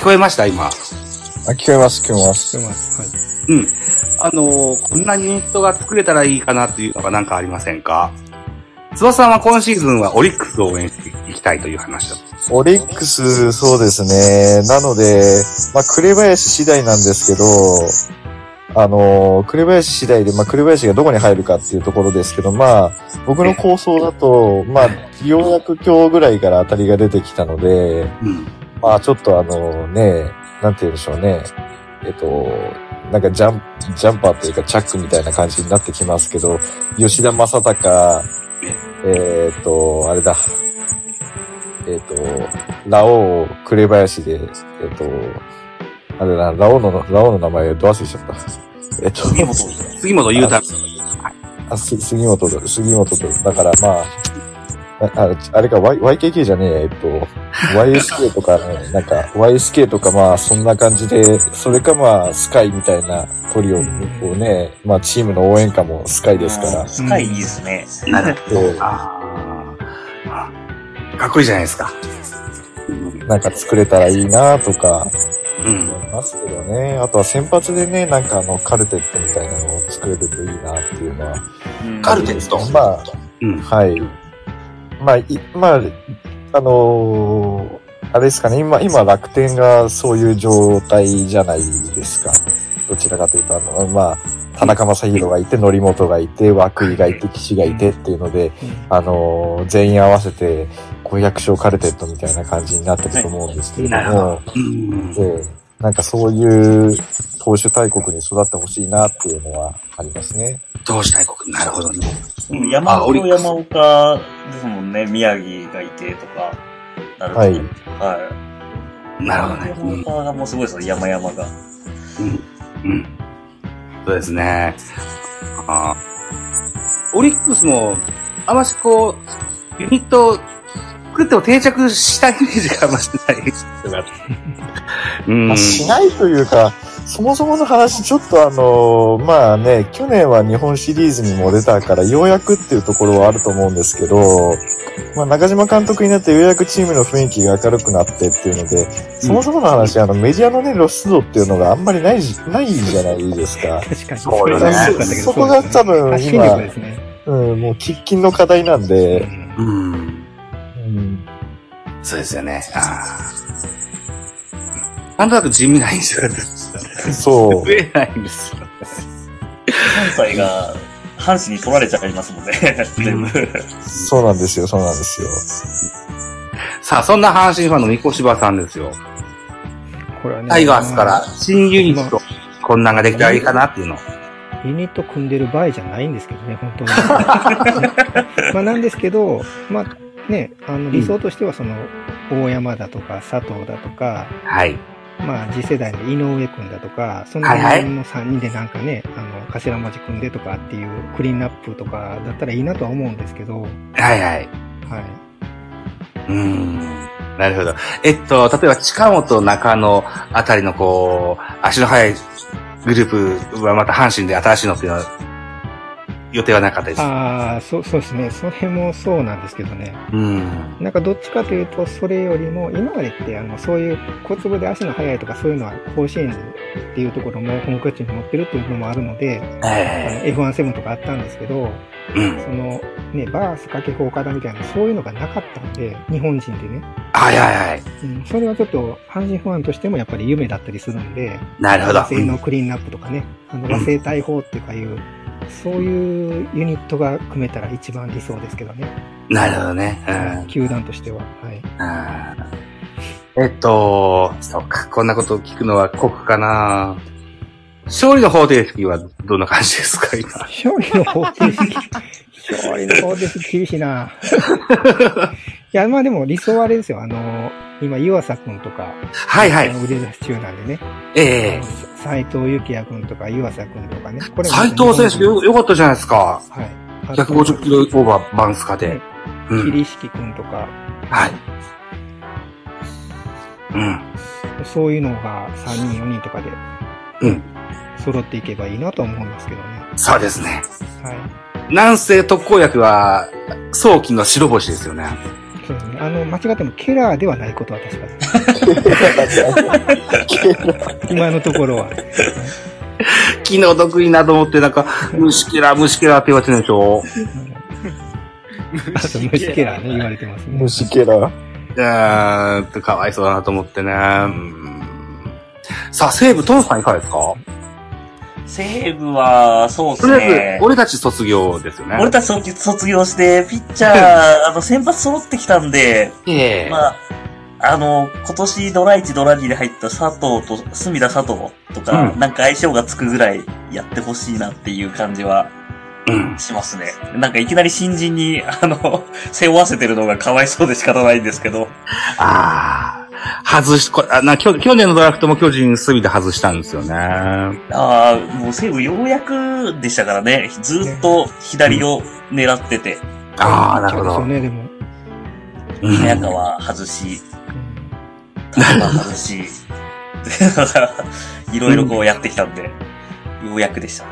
聞こえました今？あ、聞こえます、聞こえます。読ます。はい。うん。あのーこんなユニットが作れたらいいかなっていうのがなんかありませんか？翼さんは今シーズンはオリックスを応援していきたいという話だった。オリックス、そうですね。なので、まあ、紅林次第なんですけど、あの、紅林次第で、まあ、紅林がどこに入るかっていうところですけど、まあ、僕の構想だと、まあ、ようやく今日ぐらいから当たりが出てきたので、うん。まあ、ちょっとあのね、なんて言うんでしょうね。えっと、なんかジャン、ジャンパーというかチャックみたいな感じになってきますけど、吉田正尚、えっと、あれだ。えっと、ラオウ、紅林で、えっと、あれだな、ラオウの、ラオウの名前ど忘れしちゃった。えっと、杉本杉本裕太。あ、す杉本だ、杉本だ。だからまあ、あああれか、y、YKK じゃねえや、えっと、YSK とかね、なんか、YSK とかまあ、そんな感じで、それかまあ、スカイみたいなトリオをね、まあ、チームの応援歌もスカイですから、スカイいいですね。なるほど。かっこいいじゃないですか。なんか作れたらいいなとか、うん。思いますけどね。あとは先発でね、なんかあの、カルテットみたいなのを作れるといいなっていうのは。うんカルテット？まあ、うん。はい。まあ、い、まあ、あのーあれですかね、今、今楽天がそういう状態じゃないですか。どちらかというと、あの、まあ、田中正宏がいて、則本がいて、涌井がいて、岸がいてっていうので、あのー全員合わせて500勝カルテットみたいな感じになってると思うんですけれどな。るほも、うん。で、なんかそういう投手大国に育ってほしいなっていうのはありますね。投手大国。なるほどね。うん山あオリックス本山岡ですもんね、宮城がいてとか、なるほど。はい。はい。なるほどね。うん山岡がもうすごいですよ、山々が。うん。うん。そうですね。あーオリックスも、あましこう、ユニット、作っても定着したイメージがあんましないですが。うん。まあ、しないというか、そもそもの話、ちょっとあのーまあね、去年は日本シリーズにも出たから、ようやくっていうところはあると思うんですけど、まあ中島監督になってようやくチームの雰囲気が明るくなってっていうので、そもそもの話、あの、メディアのね、露出度っていうのがあんまりないじ、ないじゃないですか。確かに。そうよねれは良かったけどそこが多分今力ですね。うん、もう喫緊の課題なんで、うん。うん、そうですよね。ああ。なんとなく地味ないんですよね。そう増。えないんですよ。関西が、阪神に取られちゃいますもんね、全部。そうなんですよ、そうなんですよ。さあ、そんな阪神ファンの三越柴さんですよ。これはね。タイガースから新ユニット、こんなんができたらいいかなっていうの。ユニット組んでる場合じゃないんですけどね、本当に。まあなんですけど、まあね、あの理想としてはその、大山だとか佐藤だとか、はい。まあ次世代の井上くんだとか、そのはいはい辺の3人でなんかね、あの、頭文字組んでとかっていうクリーンナップとかだったらいいなとは思うんですけど、はいはい。はい。うーん。なるほど。えっと、例えば近本中野あたりのこう、足の速いグループはまた阪神で新しいのっていうのは予定はなかったです。ああ、そう、そうですね。それもそうなんですけどね。うん。なんかどっちかというと、それよりも、今までって、あの、そういう小粒で足の速いとかそういうのは甲子園っていうところも本拠地に持ってるっていうのもあるので、あえの F17 とかあったんですけど、えうん。その、ね、バース、掛布、岡田みたいな、そういうのがなかったんで、日本人でね。はいはいはい。うん、それはちょっと、阪神ファンとしてもやっぱり夢だったりするんで、なるほど和。製のクリーンナップとかね、あの和製大砲っていうかいう、そういうユニットが組めたら一番理想ですけどね。なるほどね。うん。球団としては。はい。えっと、そうか、こんなことを聞くのは酷かな勝利の方程式はどんな感じですか、今？勝利の方程式。勝利の方程式厳しいな。いや、まあでも理想はあれですよ。あの、今、湯浅くんとか、はいはい。腕出し中なんでね。ええ斎藤幸也くんとか湯浅くんとかね。こ斎藤選手よ、よかったじゃないですか。はい。あと150キロオーバーバンスカでね。うん。桐敷くんとか、はい。うん。そういうのが3人、4人とかでうん。揃っていけばいいなと思うんですけどね。そうですね。はい。南西特効薬は、早期の白星ですよね。そうですね。あの、間違ってもケラーではないことは確かに。今のところは。気の毒いなと思って、なんか、虫けら、虫けらって言われてるんでしょ？あと虫ケラーね、言われてますね。虫ケラ。うーんと、かわいそうだなと思ってね。うんさあ、西武、トンさんいかがですか？西武は、そうですとりあえねず、。俺たち卒業ですよね。俺たち卒卒業して、ピッチャー、あの、先発揃ってきたんで、ええまあ、あの、今年ドラ1ドラ2で入った佐藤と、隅田佐藤とか、うんなんか相性がつくぐらいやってほしいなっていう感じはうん。しますね。なんかいきなり新人に、あの、背負わせてるのがかわいそうで仕方ないんですけど、ああ、外し、こあな去去年のドラフトも巨人隅で外したんですよね。ああ、もう西武ようやくでしたからね、ずーっと左を狙ってて、ああ、なるほど。そうですよね、でも。うん早川外し、うん田中外し、いろいろこうやってきたんで、ようやくでした。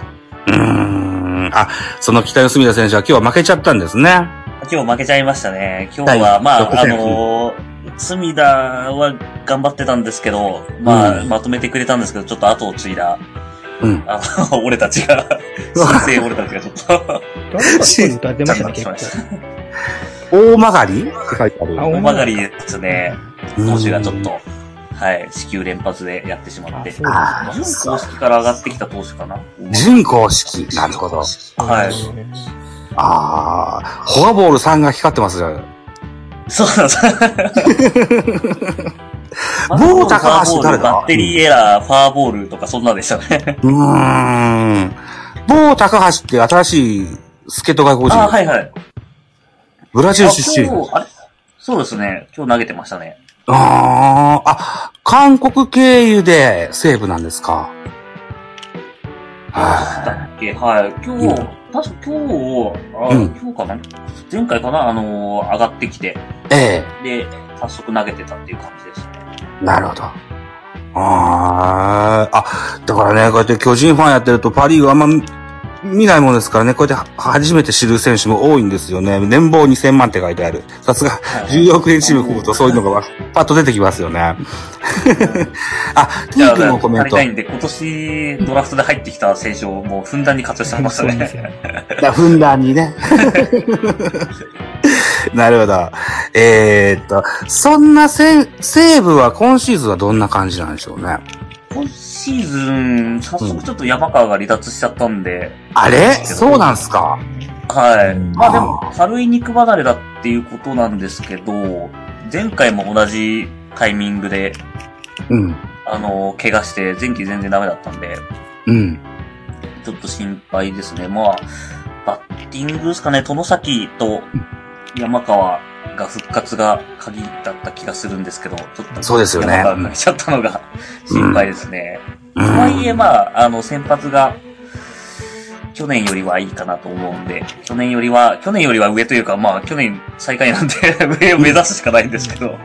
うーん。あ、その北の隅田選手は今日は負けちゃったんですね。今日負けちゃいましたね。今日は、はいまあ、6あ点のー、隅田は頑張ってたんですけど、まあ、うんまとめてくれたんですけど、ちょっと後を継いだ、うん。あの、俺たちが、新生俺たちがちょっと、歌ってましたね。大曲がり？って書いてある。あ大曲がりですね。うん投手がちょっと、はい、死球連発でやってしまって。ああ準公式から上がってきた投手かな準公式。なるほど。はい。ああ、フォアボール3が光ってますよ。そうなんです。某高橋誰だ？バッテリーエラー、ファーボールとかそんなんでしたね。うーん。某高橋って新しい助っ人外国人。あ、はいはい。ブラジル出身。あれ？そうですね。今日投げてましたね。ああ、あ、韓国経由で西武なんですか。だはっけ？はい。今日、うん確か今日、あ、うん今日かな？前回かな？あのー上がってきて、い。えで、早速投げてたっていう感じですね。えなるほど。ああ、あ、だからね、こうやって巨人ファンやってるとパリーグあんま見ないものですからね、こうやって初めて知る選手も多いんですよね。年俸2000万って書いてある。さすが、14億円チーム組むとそういうのがパッと出てきますよね。あ、じゃあ、君のコメント足りた。いんで、今年ドラフトで入ってきた選手をもうふんだんに活用してま すよね。ふんだんにね。なるほど。えー、っと、そんなせ西武は今シーズンはどんな感じなんでしょうね？今シーズン、早速ちょっと山川が離脱しちゃったんで、あれ？そうなんすか？はい。うんまあでも、軽い肉離れだっていうことなんですけど、前回も同じタイミングで、うん。あの、怪我して、前期全然ダメだったんで、うん。ちょっと心配ですね。まあ、バッティングですかね、殿崎と山川が復活が鍵だった気がするんですけど、ちょっと、そうですよね山川が来ちゃったのが心配ですね。うんとはいえ、まあ、あの、先発が、去年よりはいいかなと思うんで、去年よりは、去年よりは上というか、まあ、去年最下位なんで、上を目指すしかないんですけど、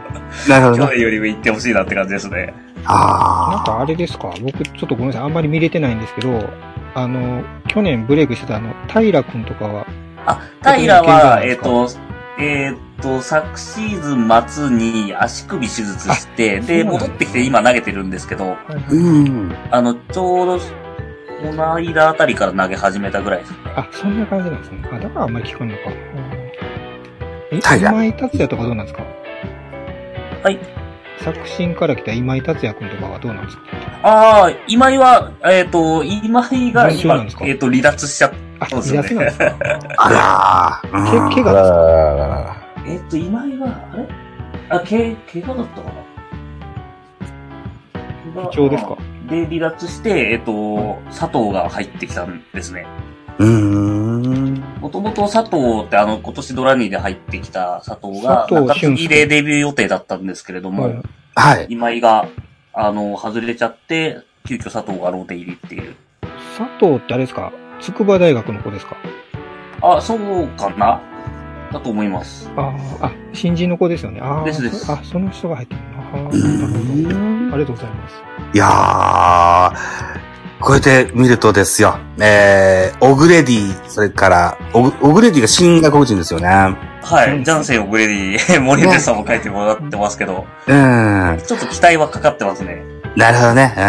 なるほど。去年より上行ってほしいなって感じですね。なんあかあれですか？僕ちょっとごめんなさい。あんまり見れてないんですけど、あの、去年ブレイクしてたあの、平君とかは、あ、平は、えっ、健康と、えっ、と、昨シーズン末に足首手術して、で、戻ってきて今投げてるんですけど、あ。うん。あの、ちょうど、この間あたりから投げ始めたぐらいですね。あ、そんな感じなんですね。あ、だからあんまり聞かんのか。え、平今井達也とかどうなんですか？はい。作新から来た今井達也君とかはどうなんですか？ああ、今井は、えっ、と、今井が今えっ、と、離脱しちゃっあ、そうですよね離脱なんですか？あらー。け、怪あ我ですか？らえっ、と、今井は、あれ？あ、け、怪我だったかな？怪我不調ですか？で、離脱して、えっ、と、佐藤が入ってきたんですね。うーん。もともと佐藤ってあの、今年ドラニーで入ってきた佐藤が、中継でデビュー予定だったんですけれども、はいはい。今井が、あの、外れちゃって、急遽佐藤がローテ入りっていう。佐藤ってあれですか？筑波大学の子ですか？あ、そうかなだと思います。あーあ、新人の子ですよね。あーですですあ、その人が入ってるの。あなるほど。んありがとうございます。いやー、こうやって見るとですよ、えー、オグレディ、それから、オグオグレディが新外国人ですよね。はい。ジャンセン・オグレディ、森出さんも書いてもらってますけど、うん。ちょっと期待はかかってますね。なるほどね。う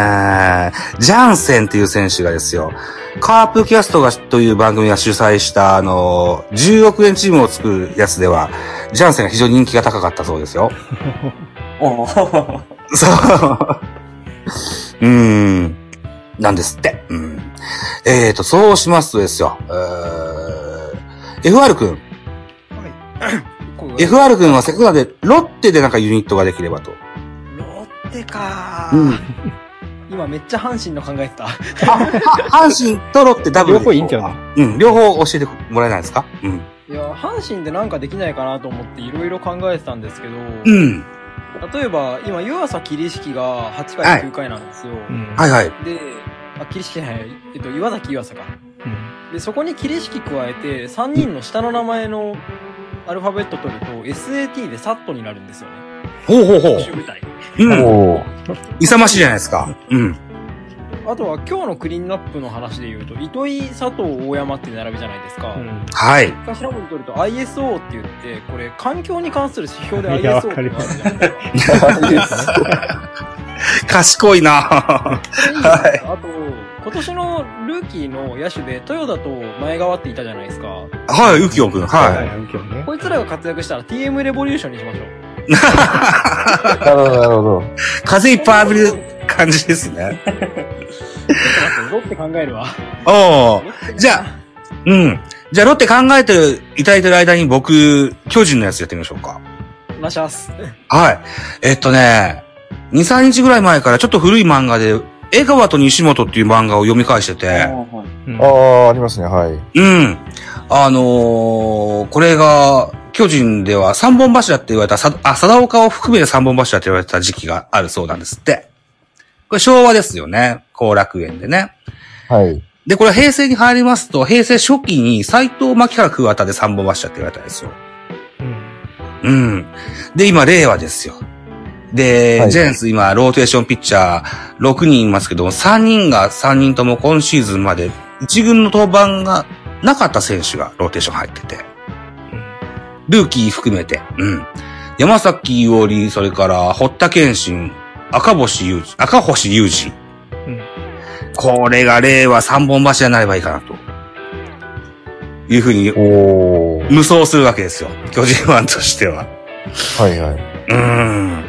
んジャンセンっていう選手がですよ、カープキャストがという番組が主催した、あの、10億円チームを作るやつでは、ジャンセンが非常に人気が高かったそうですよ。そう。うーん。なんですって。うん。えーと、そうしますとですよ、えー、FR 君。こう FR 君はせっかくなんで、ロッテでなんかユニットができればと。ロッテかうん。今めっちゃ阪神の考えてた。阪神とロッテダブルで両方いいんちゃうの？うん、両方教えてもらえないですか？うん。いや、阪神でなんかできないかなと思っていろいろ考えてたんですけど、うん。例えば今、湯浅桐敷が8はい回9回なんですよ。うん。はいはい。で、あ、桐敷じゃない、えっと、岩崎湯浅か。うんで、そこに桐敷加えて、3人の下の名前のアルファベット取ると、SAT でサットになるんですよね。ほうほうほう。うん。勇ましいじゃないですか。うん。あとは今日のクリーンナップの話で言うと、糸井、佐藤、大山って並びじゃないですか。うんはい。頭文字取ると ISO って言って、これ環境に関する指標で ISO ってあるじゃないですか。賢いなこれいあと、今年のルーキーの野手で豊田と前川っていたじゃないですか。はい、ウキオくん。ははいい。はい。こいつらが活躍したら TM レボリューションにしましょう。なるほど、なるほど。風いっぱい浴びる感じですね。ロッテ考えるわ。おー。じゃあ、うん。じゃあ、ロッテ考えていただいてる間に僕、巨人のやつやってみましょうか。お願いします。はい。えっとね、2、3日ぐらい前からちょっと古い漫画で、江川と西本っていう漫画を読み返してて、はいうんああ、ありますね、はい。うん。あのーこれが、巨人では三本柱って言われた、さ、あ、貞岡を含めて三本柱って言われた時期があるそうなんですって。これ昭和ですよね。後楽園でね。はい。で、これ平成に入りますと、平成初期に斎藤牧原桑田で三本柱って言われたんですよ。うんうん。で、今、令和ですよ。で、はいジェンス今、ローテーションピッチャー6人いますけども、3人が3人とも今シーズンまで1軍の登板がなかった選手がローテーション入ってて、ルーキー含めて、うん。山崎伊織、それから、堀田健信、赤星雄二、赤星雄二。うんこれが令和3本柱になればいいかなと。いうふうにおー。無双するわけですよ。巨人ファンとしては。はいはい。うーん。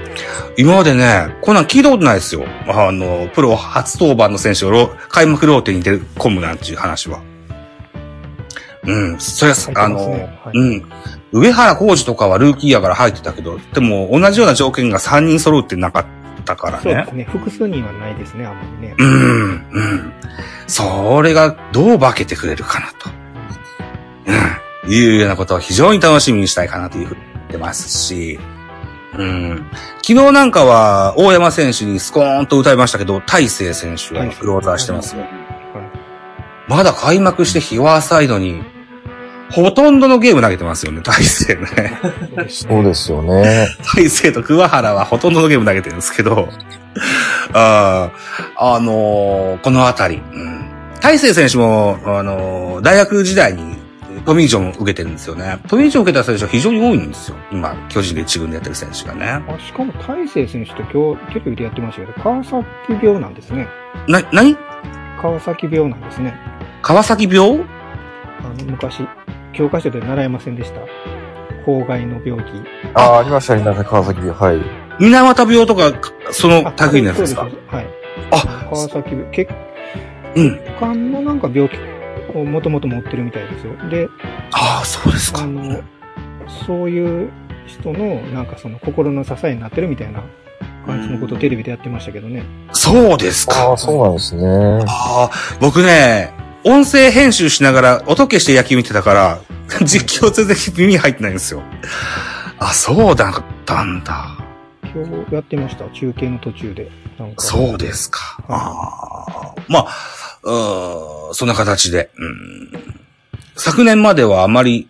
今までね、こんなん聞いたことないですよ。あの、プロ初登板の選手をロ開幕ローテに出込むなんていう話は。うん。それは、入ってあの、はいうん。上原浩二とかはルーキーやから入ってたけど、でも同じような条件が3人揃うってなかったからねそうです。ね。複数人はないですね、あんまりね。うん、うん。それがどう化けてくれるかなと。うん。いうようなことを非常に楽しみにしたいかなというふうに言ってますし、うん。昨日なんかは大山選手にスコーンと歌いましたけど、大勢選手がクローザーしてますよ。まだ開幕して日は浅いのに、ほとんどのゲーム投げてますよね、大勢ね。そうですそうですよね。大勢と桑原はほとんどのゲーム投げてるんですけど、あーあのーこのあたり、うん。大勢選手も、あのー大学時代にトミージョンを受けてるんですよね。トミージョンを受けた選手は非常に多いんですよ。今、巨人で一軍でやってる選手がね。あしかも大勢選手と今日テレビでやってましたけど、川崎病なんですね。な、なに川崎病なんですね。川崎病？あの、昔、教科書で習いませんでした？法外の病気。ああ、ありました、ありました、川崎病。はい。水俣病とか、そのあ類のやつですか？はい。あ、川崎病。血うん。管のなんか病気をもともと持ってるみたいですよ。で、ああ、そうですかあ。の、そういう人の、なんかその心の支えになってるみたいな感じのことをテレビでやってましたけどね。そうですか。ああ、そうなんですね。ああ、僕ね、音声編集しながら音消して野球見てたから、実況全然耳に入ってないんですよ。あ、そうだったんだ。今日やってました。中継の途中で。なんかそうですか。ああまあ、うーんそんな形で、うん。昨年まではあまり、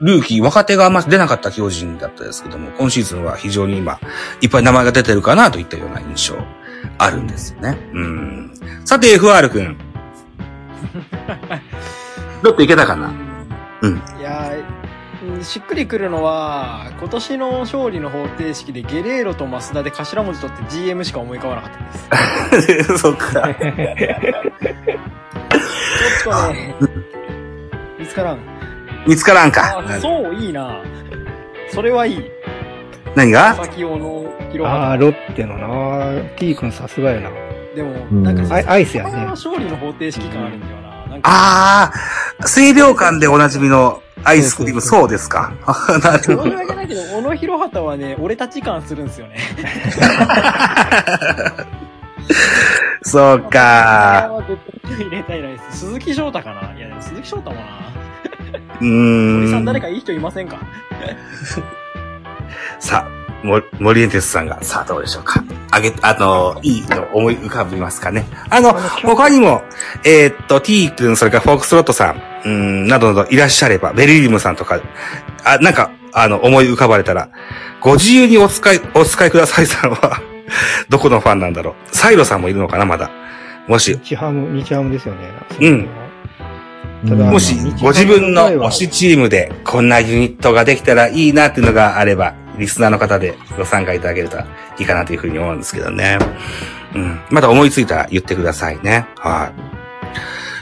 ルーキー、若手があんま出なかった巨人だったですけども、今シーズンは非常に今、いっぱい名前が出てるかなといったような印象、あるんですよね。うん。さて、FR 君。ロッテいけたかな？いやしっくりくるのは、今年の勝利の方程式でゲレーロと増田で頭文字取って GM しか思い浮かばなかったです。そっか。ちょっとね、見つからん。見つからんか。あ、そう、いいな。それはいい。何が？先をの広ああ、畑。ロッテのな T 君さすがやな。でも、んなんか、アイアイスやね勝利の方程式感あるんだよな。ああ、水量感でおなじみのアイスクリーム、そうですか？あ なるほど。申し訳ないけど、小野広畑はね、俺たち感するんですよね。そうか。入れたいないです。鈴木翔太かな？いや、でも鈴木翔太もな。うー森さん誰ん。かいい人いませんか？さあ、も森エンテスさんが、さあどうでしょうか。あげ、あの、いいの思い浮かびますかね。あの、他にも、えーっと、T 君、それからフォークスロットさん、うーん、などなどいらっしゃれば、ベリリムさんとか、あ、なんか、あの、思い浮かばれたら、ご自由にお使い、お使いくださいさんは、どこのファンなんだろう。サイロさんもいるのかな、まだ。もし、日ハム、日ハムですよね。うんただもしご自分の推しチームで、こんなユニットができたらいいなっていうのがあれば、リスナーの方でご参加いただけるといいかなというふうに思うんですけどね。うん。また思いついたら言ってくださいね。は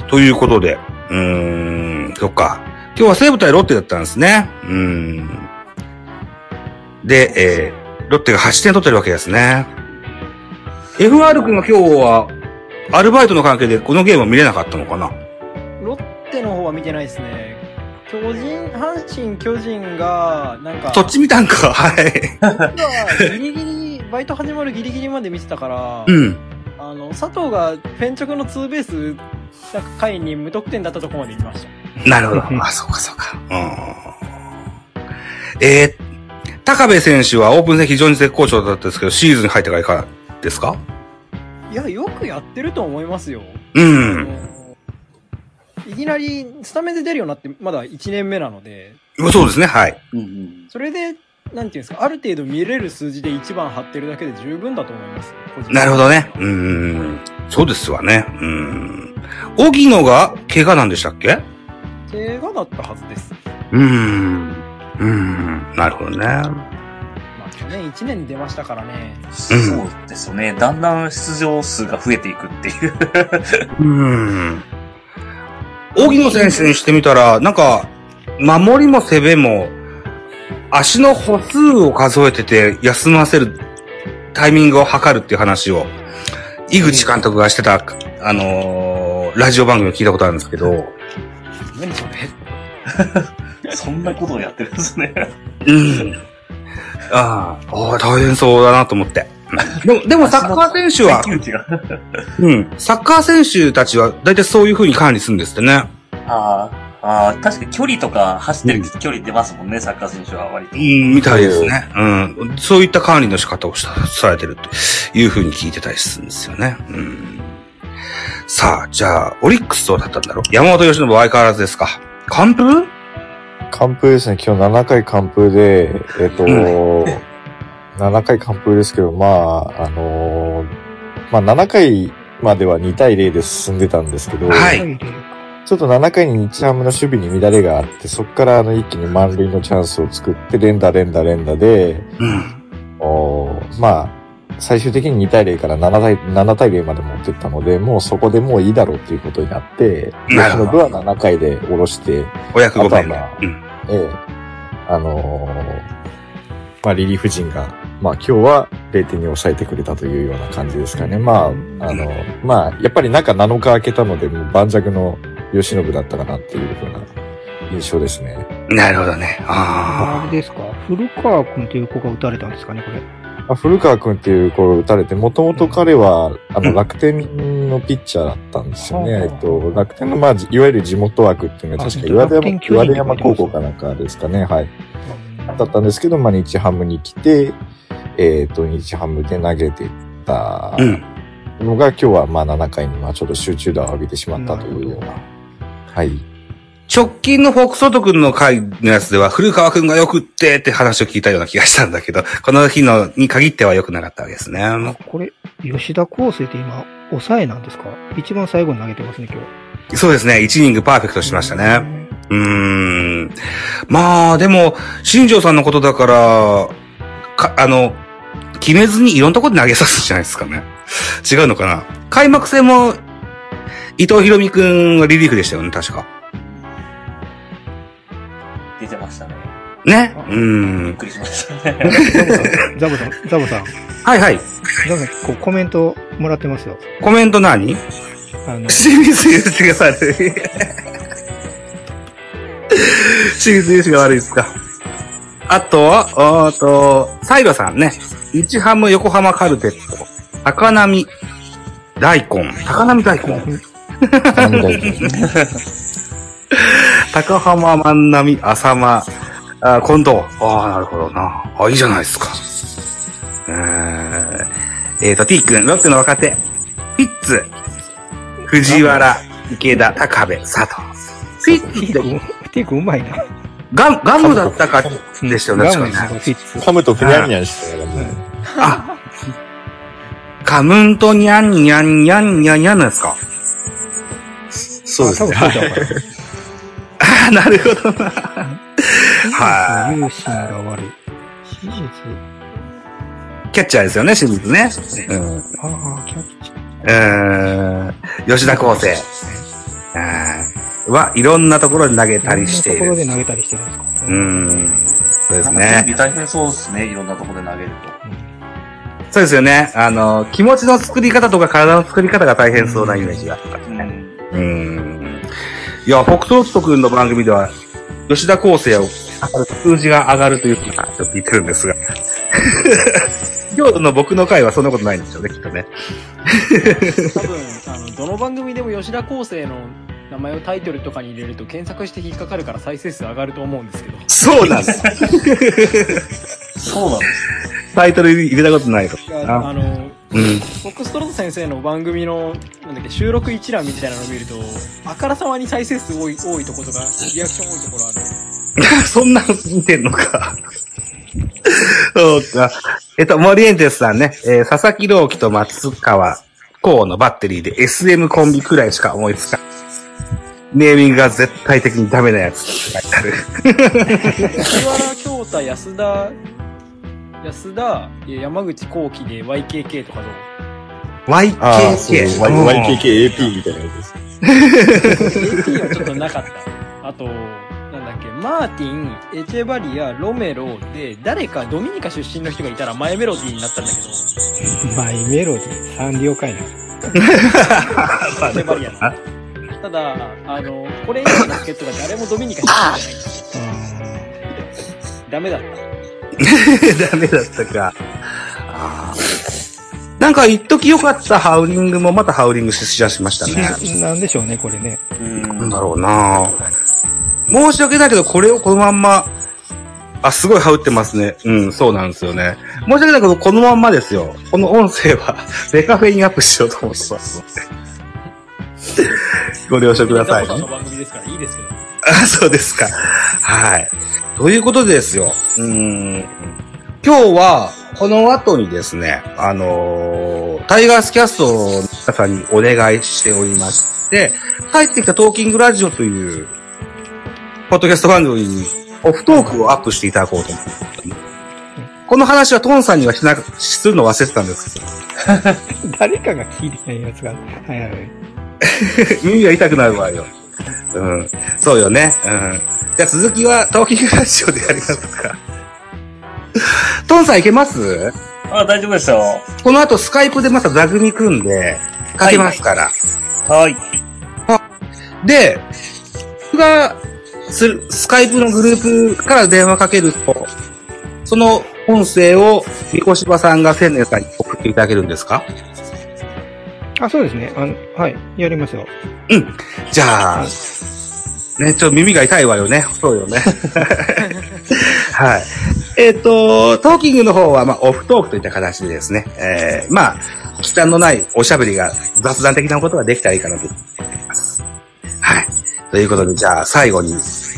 い。ということで、うーん、そっか。今日は西武対ロッテだったんですね。うーん。で、えー、ロッテが8点取ってるわけですね。FR 君が今日は、アルバイトの関係でこのゲームを見れなかったのかな？ロッテの方は見てないですね。巨人、阪神、巨人が、なんか、そっち見たんか？はい。僕はギリギリ、バイト始まるギリギリまで見てたから、うん。あの、佐藤がフェンチョクのツーベース、なんか回に無得点だったところまで見ました。なるほど。あ、そうかそうか。うん。えー、高部選手はオープン戦非常に絶好調だったんですけど、シーズンに入ってからいかがですか？いや、よくやってると思いますよ。うあん。のいきなりスタメンで出るようになってまだ1年目なので、そうですね、はい。うんうん。それで、なんていうんですか、ある程度見れる数字で1番張ってるだけで十分だと思います。なるほどね。うん。そうですわね。うん。荻野が怪我なんでしたっけ？怪我だったはずです。うん。うん。なるほどね。まあ去年1年出ましたからね。そうですよね。だんだん出場数が増えていくっていう。うん。荻野選手にしてみたら、なんか、守りも攻めも、足の歩数を数えてて休ませるタイミングを測るっていう話を、井口監督がしてた、あのーラジオ番組を聞いたことあるんですけど、何それ？そんなことをやってるんですね。うん。ああ、ああ大変そうだなと思って。でも、でもサッカー選手は。うん、サッカー選手たちは大体そういう風に管理するんですってね。ああ、ああ、確かに距離とか走ってる距離出ますもんね、サッカー選手は割と。うん、みたいですね。うん。そういった管理の仕方をしたされてるというふうに聞いてたりするんですよね。うん。さあ、じゃあ、オリックスどうだったんだろう？山本由伸は相変わらずですか完封？完封ですね。今日7回完封で、えっ、と、う7回完封ですけど、まあ、あのーまあ7回までは2対0で進んでたんですけど、はいちょっと7回に日ハムの守備に乱れがあって、そこからあの一気に満塁のチャンスを作って、連打連打連打で、うん。おーまあ、最終的に2対0から7対 ,7 対0まで持ってったので、もうそこでもういいだろうっていうことになって、なるほど吉信は7回で下ろして、お役御免であとはまあ。うん。ええ、あのーまあ、リリーフ陣が、まあ、今日は0点に抑えてくれたというような感じですかね。まあ、あの、まあ、やっぱり中7日空けたので、もう盤石の吉信だったかなっていうふうな印象ですね。なるほどね。ああれですか？古川君という子が撃たれたんですかね、これ。まあ、古川君っていう子を打たれて、もともと彼は、あの、楽天のピッチャーだったんですよね。うんえっと、楽天の、まあ、じいわゆる地元枠っていうのは、確か岩手山、楽天巨人岩手山高校かなんかですかね。はい。だったんですけど、まあ、日ハムに来て、えっ、と、日ハムで投げてたうん。のが、今日はまあ7回にまあちょっと集中打を浴びてしまったというような。はい。直近のフォークソート君の回のやつでは、古川君がよくってって話を聞いたような気がしたんだけど、この日のに限っては良くなかったわけですね。あ、これ、吉田康生って今、抑えなんですか？一番最後に投げてますね、今日。そうですね。1イニングパーフェクトしましたね。うーん。まあ、でも、新庄さんのことだから、か、あの、決めずにいろんなところで投げさすんじゃないですかね。違うのかな開幕戦も、伊藤博美くんはリリーフでしたよね、確か。出てましたね。ね？うーびっん。くりしましたね。ザボさん、ザボさん、はいはい。ザボさん、こうコメントもらってますよ。コメント何？あの、清水優志が悪い。清水優志が悪いですか。あとは、あと、サイロさんね。日ハム横浜カルテット。高波大根。高波大根。高浜万波浅間。あ、近藤。ああ、なるほどな。あ、いいじゃないですか。えー、えーと、T 君、ロッテの若手。フィッツ。藤原、池田、高部、佐藤。フィッツってティーク、ティークうまいな。ガム、ガムだったかでしたよね、ガムの確かね。フィッツ。噛むとふにゃんにゃんしてるからね。あ、カムンとニャンニャンニャンニャンニャンなんですか？そうですね。あ。ああ、なるほどな。は有心が悪い。キャッチャーですよね、清水ね。うん。ああ、キャッチ。うーん。吉田康生。うんは、い。ろんなところで投げたりしてい。い。ろんなところる。で投げたりしてるんですかうーん。そうですね。大変そうですね。い。ろんなところで投げるそうですよね。あの、気持ちの作り方とか体の作り方が大変そうなイメージがあった。と。うん。うーん。いや、北斗ト君の番組では、吉田康生を、数字が上がるというふうなちょっと言ってるんですが。今日の僕の回はそんなことないんでしょうね、きっとね。多分、あの、どの番組でも吉田康生の名前をタイトルとかに入れると検索して引っかかるから再生数上がると思うんですけど。そうなんです。そうなんです。タイトル入れたことないと。ああの、うん。フォックストロット先生の番組の、なんだっけ、収録一覧みたいなのを見ると、あからさまに再生数多い、多いとことか、リアクション多いところある。そんなの見てんのか。そうか。えっと、モリエンテスさんね、えー佐々木朗希と松川こうのバッテリーで SM コンビくらいしか思いつかん。ネーミングが絶対的にダメなやつって書いてある。吉原京太、安田、安田、えー山口幸喜で YKK とかどう？YKK。YKKAP みたいなやつです。AP はちょっとなかった。あと、なんだっけ、マーティン、エチェバリア、ロメロで、誰かドミニカ出身の人がいたらマイメロディーになったんだけど、マイメロディー、サンリオかいな。エチェバリアの。ただ、あの、これ以外の助っ人が誰もドミニカ出身じゃない。ダメだった。ダメだったか。あーなんか一時良かったハウリングもまたハウリングししましたね。ななんでしょうね、これね。うん。なんだろうな申し訳ないけど、これをこのまんま、あ、すごい羽織ってますね。うん、そうなんですよね。申し訳ないけど、このまんまですよ。この音声は、デカフェインアップしようと思ってます。ご了承ください、ザボさんの番組ですからいいですけど。あ、そうですか。はい。ということでですよ。うーん。今日は、この後にですね、あのータイガースキャストの皆さんにお願いしておりまして、帰ってきたトーキングラジオという、ポッドキャスト番組に、オフトークをアップしていただこうと思って。この話はトンさんにはしな、するの忘れてたんですけど、誰かが聞いてないやつが。はいはいはい。耳が痛くなるわよ。うん。そうよね。うん。じゃあ続きはトーキングラジオでやりますか。トンさんいけます？あ、大丈夫ですよ。この後スカイプでまた座組組んで、かけますから。はい。で、僕がする、スカイプのグループから電話かけると、その音声を、みこしばさんが千年さんに送っていただけるんですか？あ、そうですね。あの、はい。やりますよ。じゃあ、ね、ちょっと耳が痛いわよね。そうよね。はい。えっ、と、トーキングの方は、まあ、オフトークといった形でですね、えー、まあ、忌憚のないおしゃべりが、雑談的なことができたらいいかなと思います。はい。ということで、じゃあ、最後に、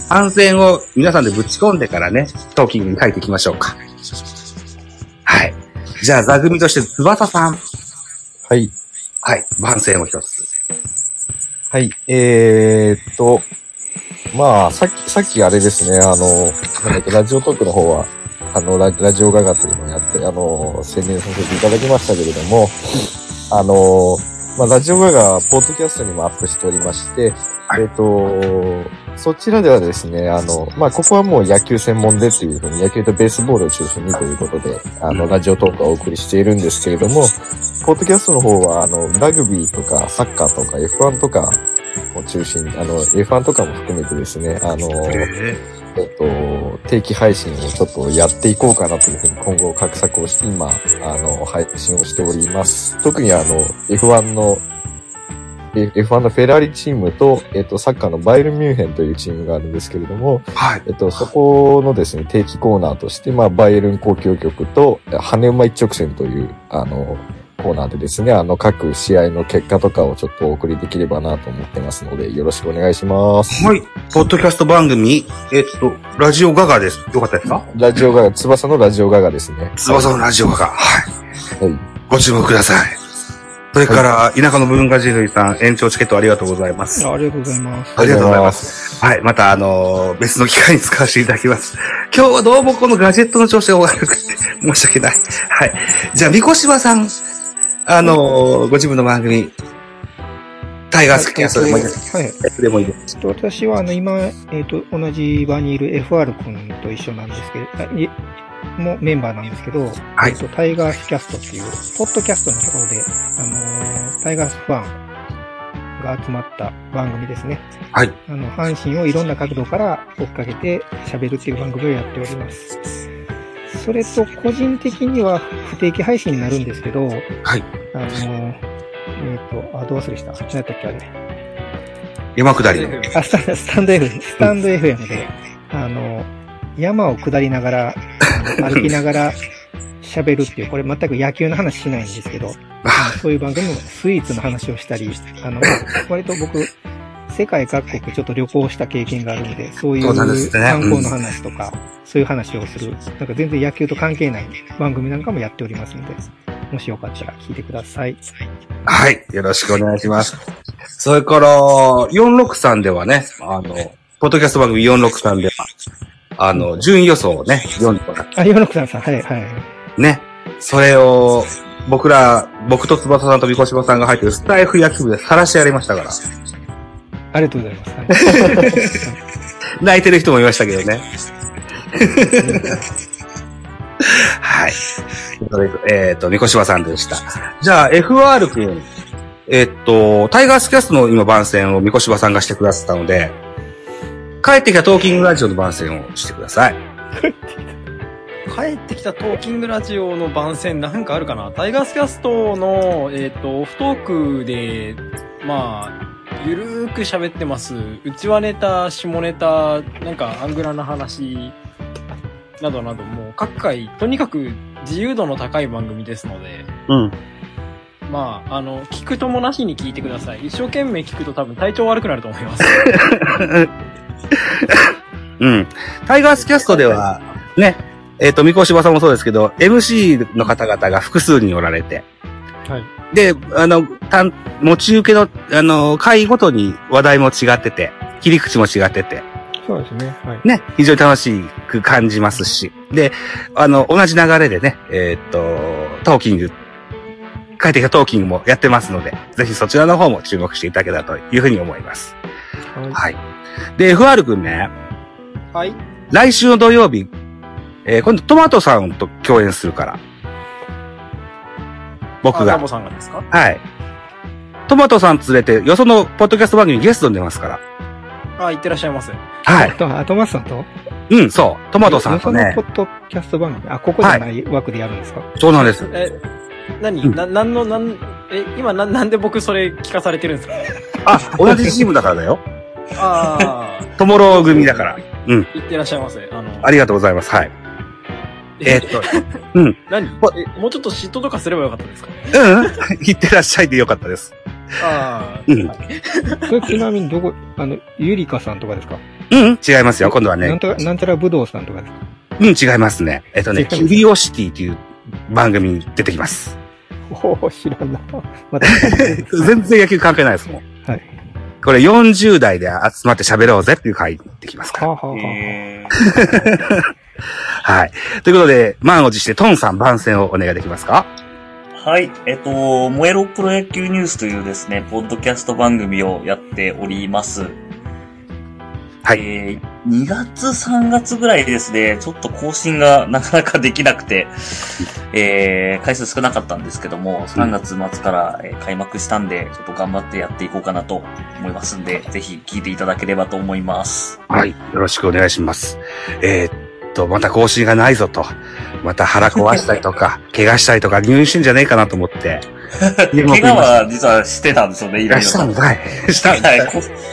安全を皆さんでぶち込んでからね、トーキングに書いていきましょうか。はい。じゃあ、座組として、翼さん。はい。はい。番宣を一つ。はい。えーっと、まあ、さっき、さっきあれですね、あの、ラジオトークの方は、あの、ララジオガガというのをやって、あの、宣伝させていただきましたけれども、あの、まあ、ラジオガガ、ポッドキャストにもアップしておりまして、はいえっ、と、そちらではですね、あの、まあ、ここはもう野球専門でっていうふうに、野球とベースボールを中心にということで、あの、ラジオトークをお送りしているんですけれども、ポッドキャストの方は、あの、ラグビーとか、サッカーとか、F1 とかを中心に、あの、F1 とかも含めてですね、あの、ええっと、定期配信をちょっとやっていこうかなというふうに今後画策をして、今、あの、配信をしております。特にあの、F1 の、え F1 のフェラーリチームと、えっと、サッカーのバイエルミュンヘンというチームがあるんですけれども、ーはい。えっと、そこのですね、定期コーナーとして、まあ、バイエルン交響曲と、羽馬一直線という、あの、コーナーでですね、あの、各試合の結果とかをちょっとお送りできればなと思ってますので、よろしくお願いします。はい。ポッドキャスト番組、えっと、ラジオガガです。よかったですか？ラジオガガ、翼のラジオガガですね。翼のラジオガガ。はい。はい。ご注目ください。それから、田舎の文化人類さん、延長チケットありがとうございます。ありがとうございます。ありがとうございます。はい。また、あのー別の機会に使わせていただきます。今日はどうもこのガジェットの調子が悪くて、申し訳ない。はい。じゃあ、みこしばさん、あのーご自分の番組、タイガースキャストでもいいです。はい。でもいいです。と私は、あの、今、えっ、と、同じ場にいる FR 君と一緒なんですけど、あいもうメンバーなんですけど、はいえっと、タイガースキャストっていう、ポッドキャストのところで、あのータイガースファンが集まった番組ですね。はい。あの、阪神をいろんな角度から追っかけて喋るっていう番組をやっております。それと、個人的には不定期配信になるんですけど、はい。あのーえっ、と、あ、どう忘れした何やったっけあれ。山下りの。あ、スタンド F、スタンド FM で、あの、山を下りながら、歩きながら喋るっていう、これ全く野球の話しないんですけど、あ そういう番組もスイーツの話をしたり、あの、割と僕、世界各国ちょっと旅行した経験があるので、そういそう観光の話とか、そういう話をする、なんか全然野球と関係ない番組なんかもやっておりますので、もしよかったら聞いてください。はい。よろしくお願いします。それから、463ではね、あの、ポッドキャスト番組463では、あの、順位予想をね、読んでもらっあ、岩野さん、はい、はい。てね。それを、僕ら、僕と翼さんとみこしばさんが入ってるスタイフ野球部で晒してやりましたから。ありがとうございます。はい 泣いてる人もいましたけどね。はい。えっ、と、みこしばさんでした。じゃあ、FR 君。えっ、と、タイガースキャストの今番宣をみこしばさんがしてくださったので、帰ってきたトーキングラジオの番宣をしてください。帰ってきたトーキングラジオの番宣なんかあるかな？タイガースキャストの、えっ、と、オフトークで、まあ、ゆるーく喋ってます。うちわネタ、下ネタ、なんかアングラな話、などなど、もう各回、とにかく自由度の高い番組ですので、うん。まあ、あの、聞くともなしに聞いてください。一生懸命聞くと多分体調悪くなると思います。うん。タイガースキャストでは、ね、えっ、と、みこしばさんもそうですけど、MC の方々が複数におられて、はい。で、あの、たん、持ち受けの、あの、回ごとに話題も違ってて、切り口も違ってて、そうですね。はい。ね、非常に楽しく感じますし、で、あの、同じ流れでね、えーっと、トーキング、帰ってきたトーキングもやってますので、ぜひそちらの方も注目していただけたらというふうに思います。はいはい。で、FR 君ね、はい。来週の土曜日、えー今度トマトさんと共演するから。僕があラボ。さんがですか？はい。トマトさん連れて、よそのポッドキャスト番組にゲストに出ますから。あ、行ってらっしゃいませ。はい。トマスさんと？うん、そう。トマトさんとねよそ。のポッドキャスト番組。あ、ここじゃない枠でやるんですか、そうなんです。え、何、うんな、なんの、なん、え、今な、なんで僕それ聞かされてるんですか？あ、同じチームだからだよ。ああ、トモロー組だから。行ってらっしゃいませ。あの、ありがとうございます。はい。えーっと、何？ほえ、もうちょっと嫉妬とかすればよかったですか？うん。行ってらっしゃいでよかったです。ああ、うん。それちなみにどこ、あの、ゆりかさんとかですか？うん、違いますよ。今度はね。なんとか、なんちゃらぶどうさんとかですか？うん、違いますね。えっとね、キュリオシティという番組に出てきます。おお知らんな。また、全然野球関係ないですもん。はい。これ40代で集まって喋ろうぜっていう回できますから。はあ、はあはあ、え ーはい。ということで、満を持してトンさん番宣をお願いできますか？はい。えっと、燃えろプロ野球ニュースというですね、ポッドキャスト番組をやっております。はいえー、2月、3月ぐらいですね、ちょっと更新がなかなかできなくて、えー、回数少なかったんですけども、3月末から、えー開幕したんで、ちょっと頑張ってやっていこうかなと思いますんで、ぜひ聞いていただければと思います。はい。よろしくお願いします。えーっと、また更新がないぞと。また腹壊したりとか、怪我したりとか入院してんじゃねえかなと思って。怪我は実はしてたんですよね、いろいろと。したんかい。したんか。はい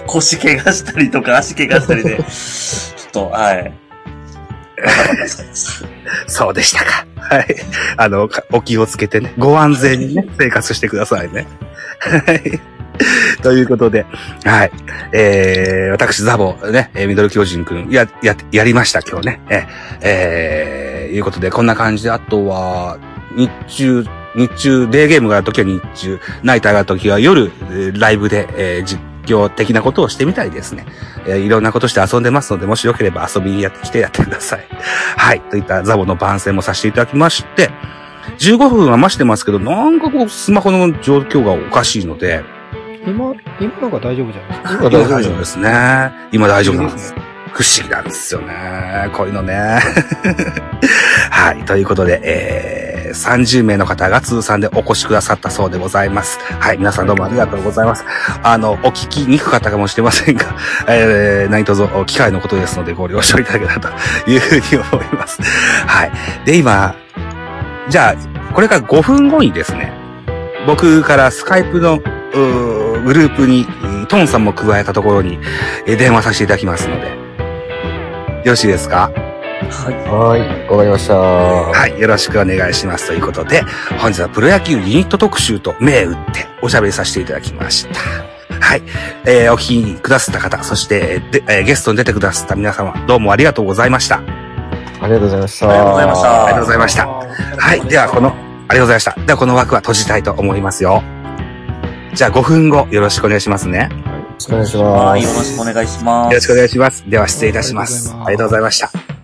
腰怪我したりとか、足怪我したりで、ちょっと、はい。そうでしたか。はい。あの、かお気をつけてね、ご安全にね、生活してくださいね。はい。ということで、はい。えー、私、ザボ、ね、えーミドル巨人くん、や、や、やりました、今日ね。えー、えー、いうことで、こんな感じで、あとは、日中、日中、デーゲームがあるときは日中、ナイターがあるときは夜、えーライブで、えー実況的なことをしてみたりですね。えーいろんなことして遊んでますので、もしよければ遊びにやってきてやってください。はい。といったザボの番宣もさせていただきまして、15分は増してますけど、なんかこう、スマホの状況がおかしいので、今、今なんか大丈夫じゃないですか？今大丈夫ですね。今大丈夫なんですね。不思議なんですよね。こういうのね。はい。ということで、えー、30名の方が通算でお越しくださったそうでございます。はい。皆さんどうもありがとうございます。あの、お聞きにくかったかもしれませんが、えー、何卒機会のことですのでご了承いただけたというふうに思います。はい。で、今、じゃあ、これから5分後にですね、僕からスカイプの、グループに、トンさんも加えたところに、え電話させていただきますので、よろしいですか？はい。はい。わかりました。はい、よろしくお願いします。ということで、本日はプロ野球ユニット特集と銘打っておしゃべりさせていただきました。はい。えーお聞きくださった方、そして、でえーゲストに出てくださった皆様、どうもありがとうございました。ありがとうございました。ありがとうございましたありがとうございました。はい。では、この、ありがとうございました。では、この枠は閉じたいと思いますよ。じゃあ、5分後、よろしくお願いしますね。よろしくお願いします。はい、よろしくお願いします。よろしくお願いします。では、失礼いたします。ありがとうございました。